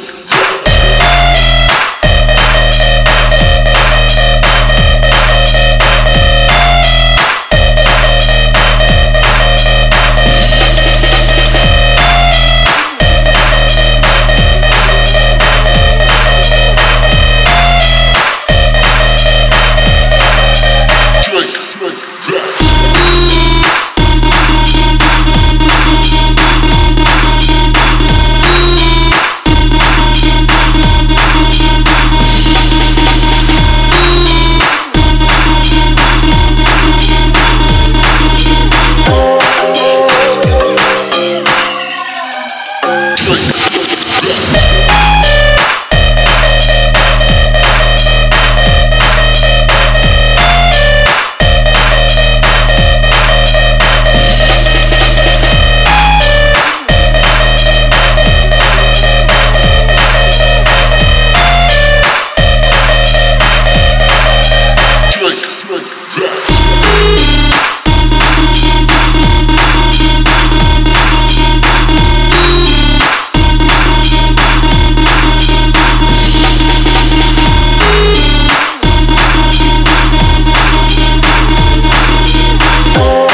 good. Oh.